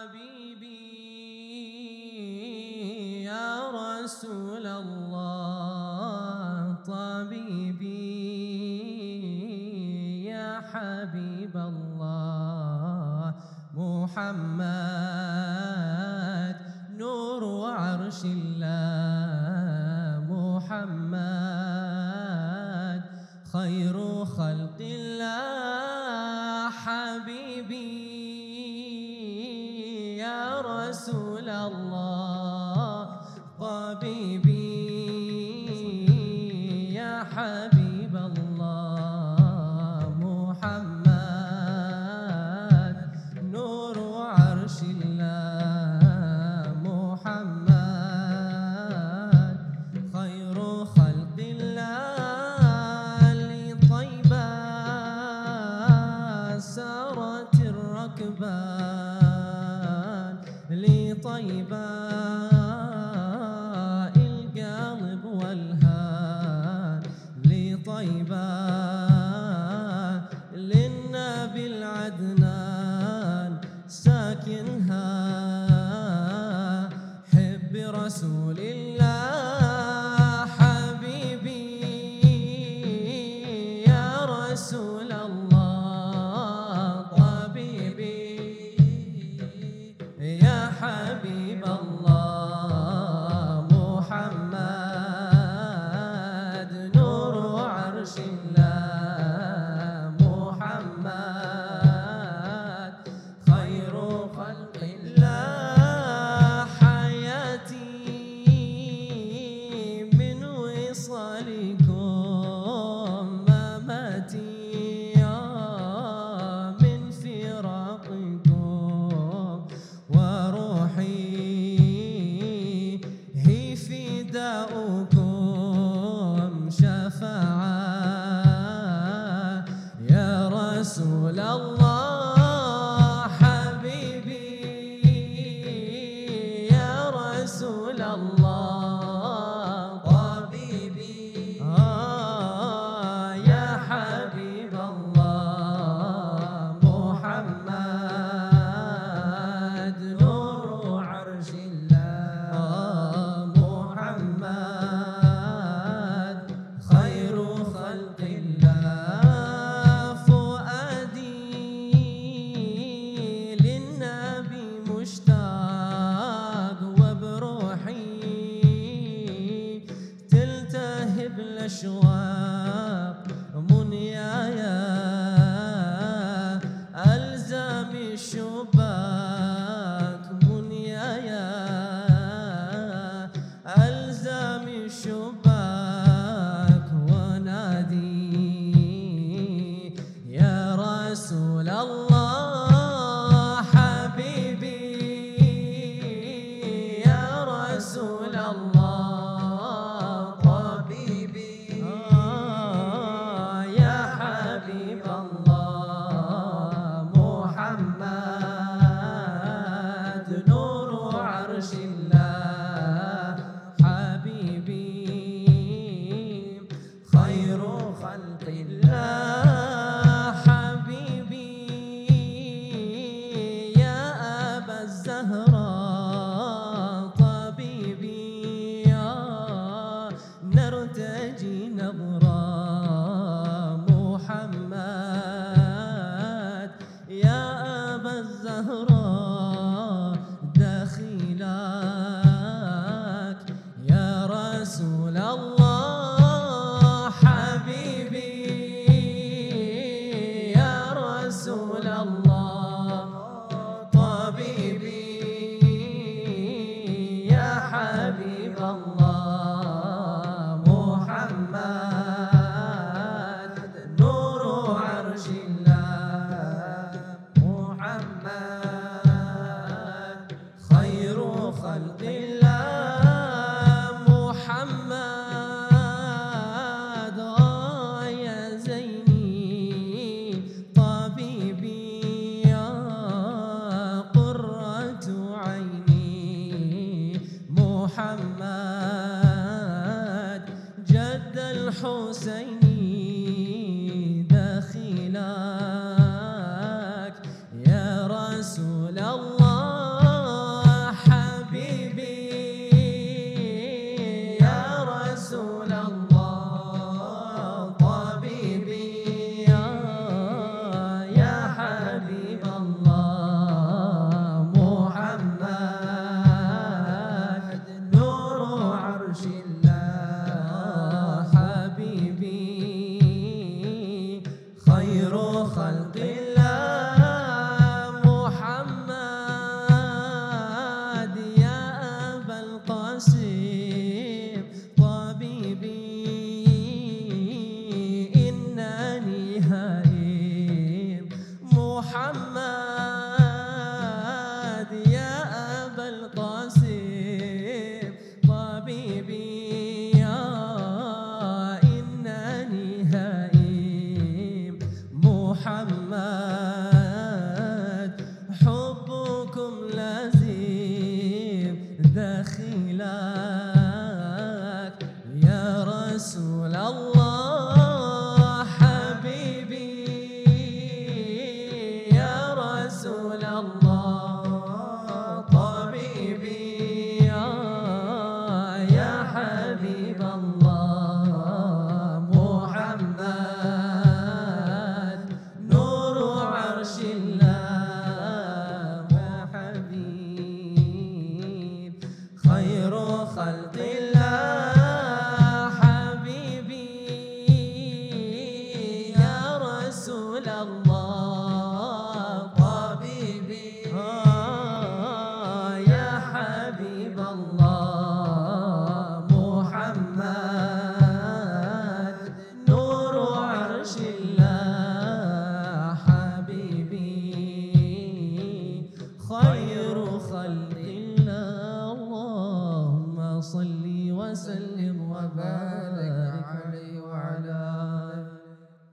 حبيبي يا رسول الله طبيبي يا حبيب الله. محمد نور عرش الله. محمد خير خلق الله. حبيبي رسول الله طبيبي 尾巴 خلق الله محمد آه يا زيني طبيبي يا قرة عيني. محمد جد الحسين دخيلاً داخلك يا رسول الله.